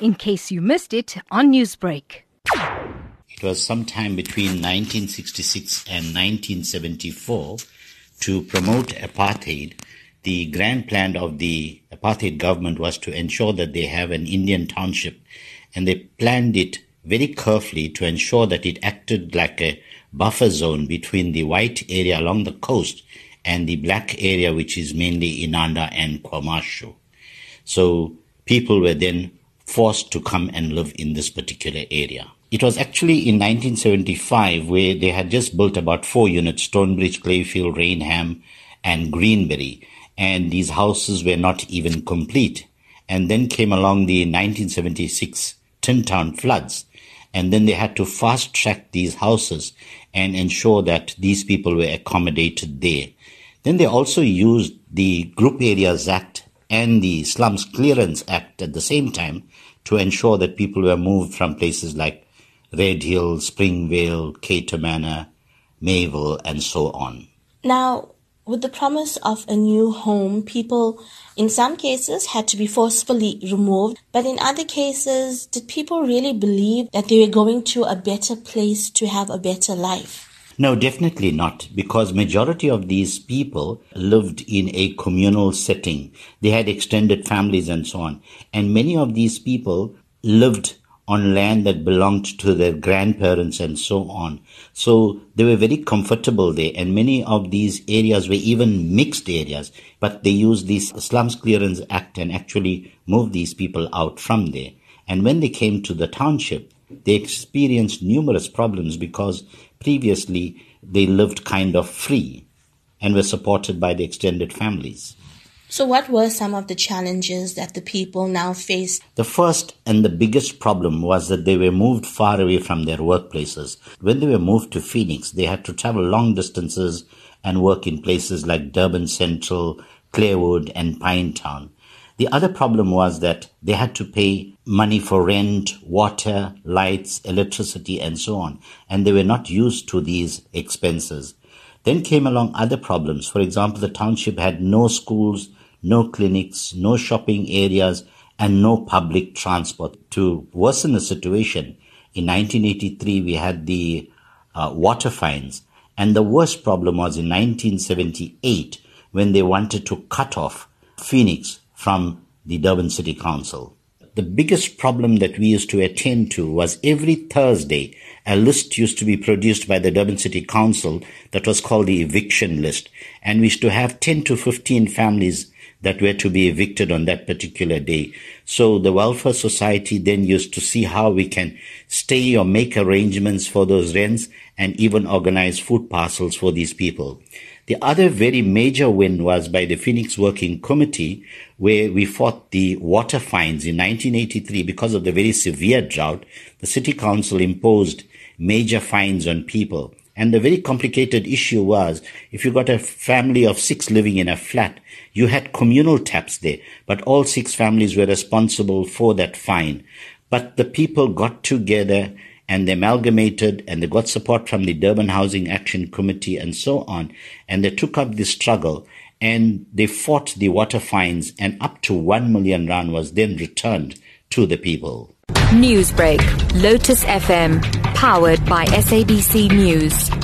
in case you missed it on Newsbreak. It was sometime between 1966 and 1974 to promote apartheid. The grand plan of the apartheid government was to ensure that they have an Indian township, and they planned it very carefully to ensure that it acted like a buffer zone between the white area along the coast and the black area, which is mainly Inanda and KwaMashu. So people were then forced to come and live in this particular area. It was actually in 1975 where they had just built about four units, Stonebridge, Clayfield, Rainham, and Greenbury. And these houses were not even complete. And then came along the 1976 Tintown floods. And then they had to fast track these houses and ensure that these people were accommodated there. Then they also used the Group Areas Act and the Slums Clearance Act at the same time to ensure that people were moved from places like Red Hill, Springvale, Cato Manor, Mayville, and so on. Now, with the promise of a new home, people in some cases had to be forcefully removed, but in other cases, did people really believe that they were going to a better place to have a better life? No, definitely not, because majority of these people lived in a communal setting. They had extended families and so on. And many of these people lived on land that belonged to their grandparents and so on. So they were very comfortable there and many of these areas were even mixed areas, but they used this Slums Clearance Act and actually moved these people out from there. And when they came to the township, they experienced numerous problems because previously they lived kind of free and were supported by the extended families. So, what were some of the challenges that the people now faced? The first and the biggest problem was that they were moved far away from their workplaces. When they were moved to Phoenix, they had to travel long distances and work in places like Durban Central, Clairwood, and Pinetown. The other problem was that they had to pay money for rent, water, lights, electricity, and so on, and they were not used to these expenses. Then came along other problems. For example, the township had no schools, no clinics, no shopping areas, and no public transport. To worsen the situation, in 1983 we had the uh, water fines, and the worst problem was in 1978 when they wanted to cut off Phoenix from the Durban City Council. The biggest problem that we used to attend to was every Thursday, a list used to be produced by the Durban City Council that was called the eviction list. And we used to have 10 to 15 families that were to be evicted on that particular day. So the Welfare Society then used to see how we can stay or make arrangements for those rents and even organize food parcels for these people. The other very major win was by the Phoenix Working Committee, where we fought the water fines in 1983 because of the very severe drought. The city council imposed major fines on people. And the very complicated issue was if you got a family of six living in a flat, you had communal taps there, but all six families were responsible for that fine. But the people got together and they amalgamated and they got support from the Durban Housing Action Committee and so on. And they took up this struggle and they fought the water fines and up to 1 million rand was then returned to the people. Newsbreak, Lotus FM, powered by SABC News.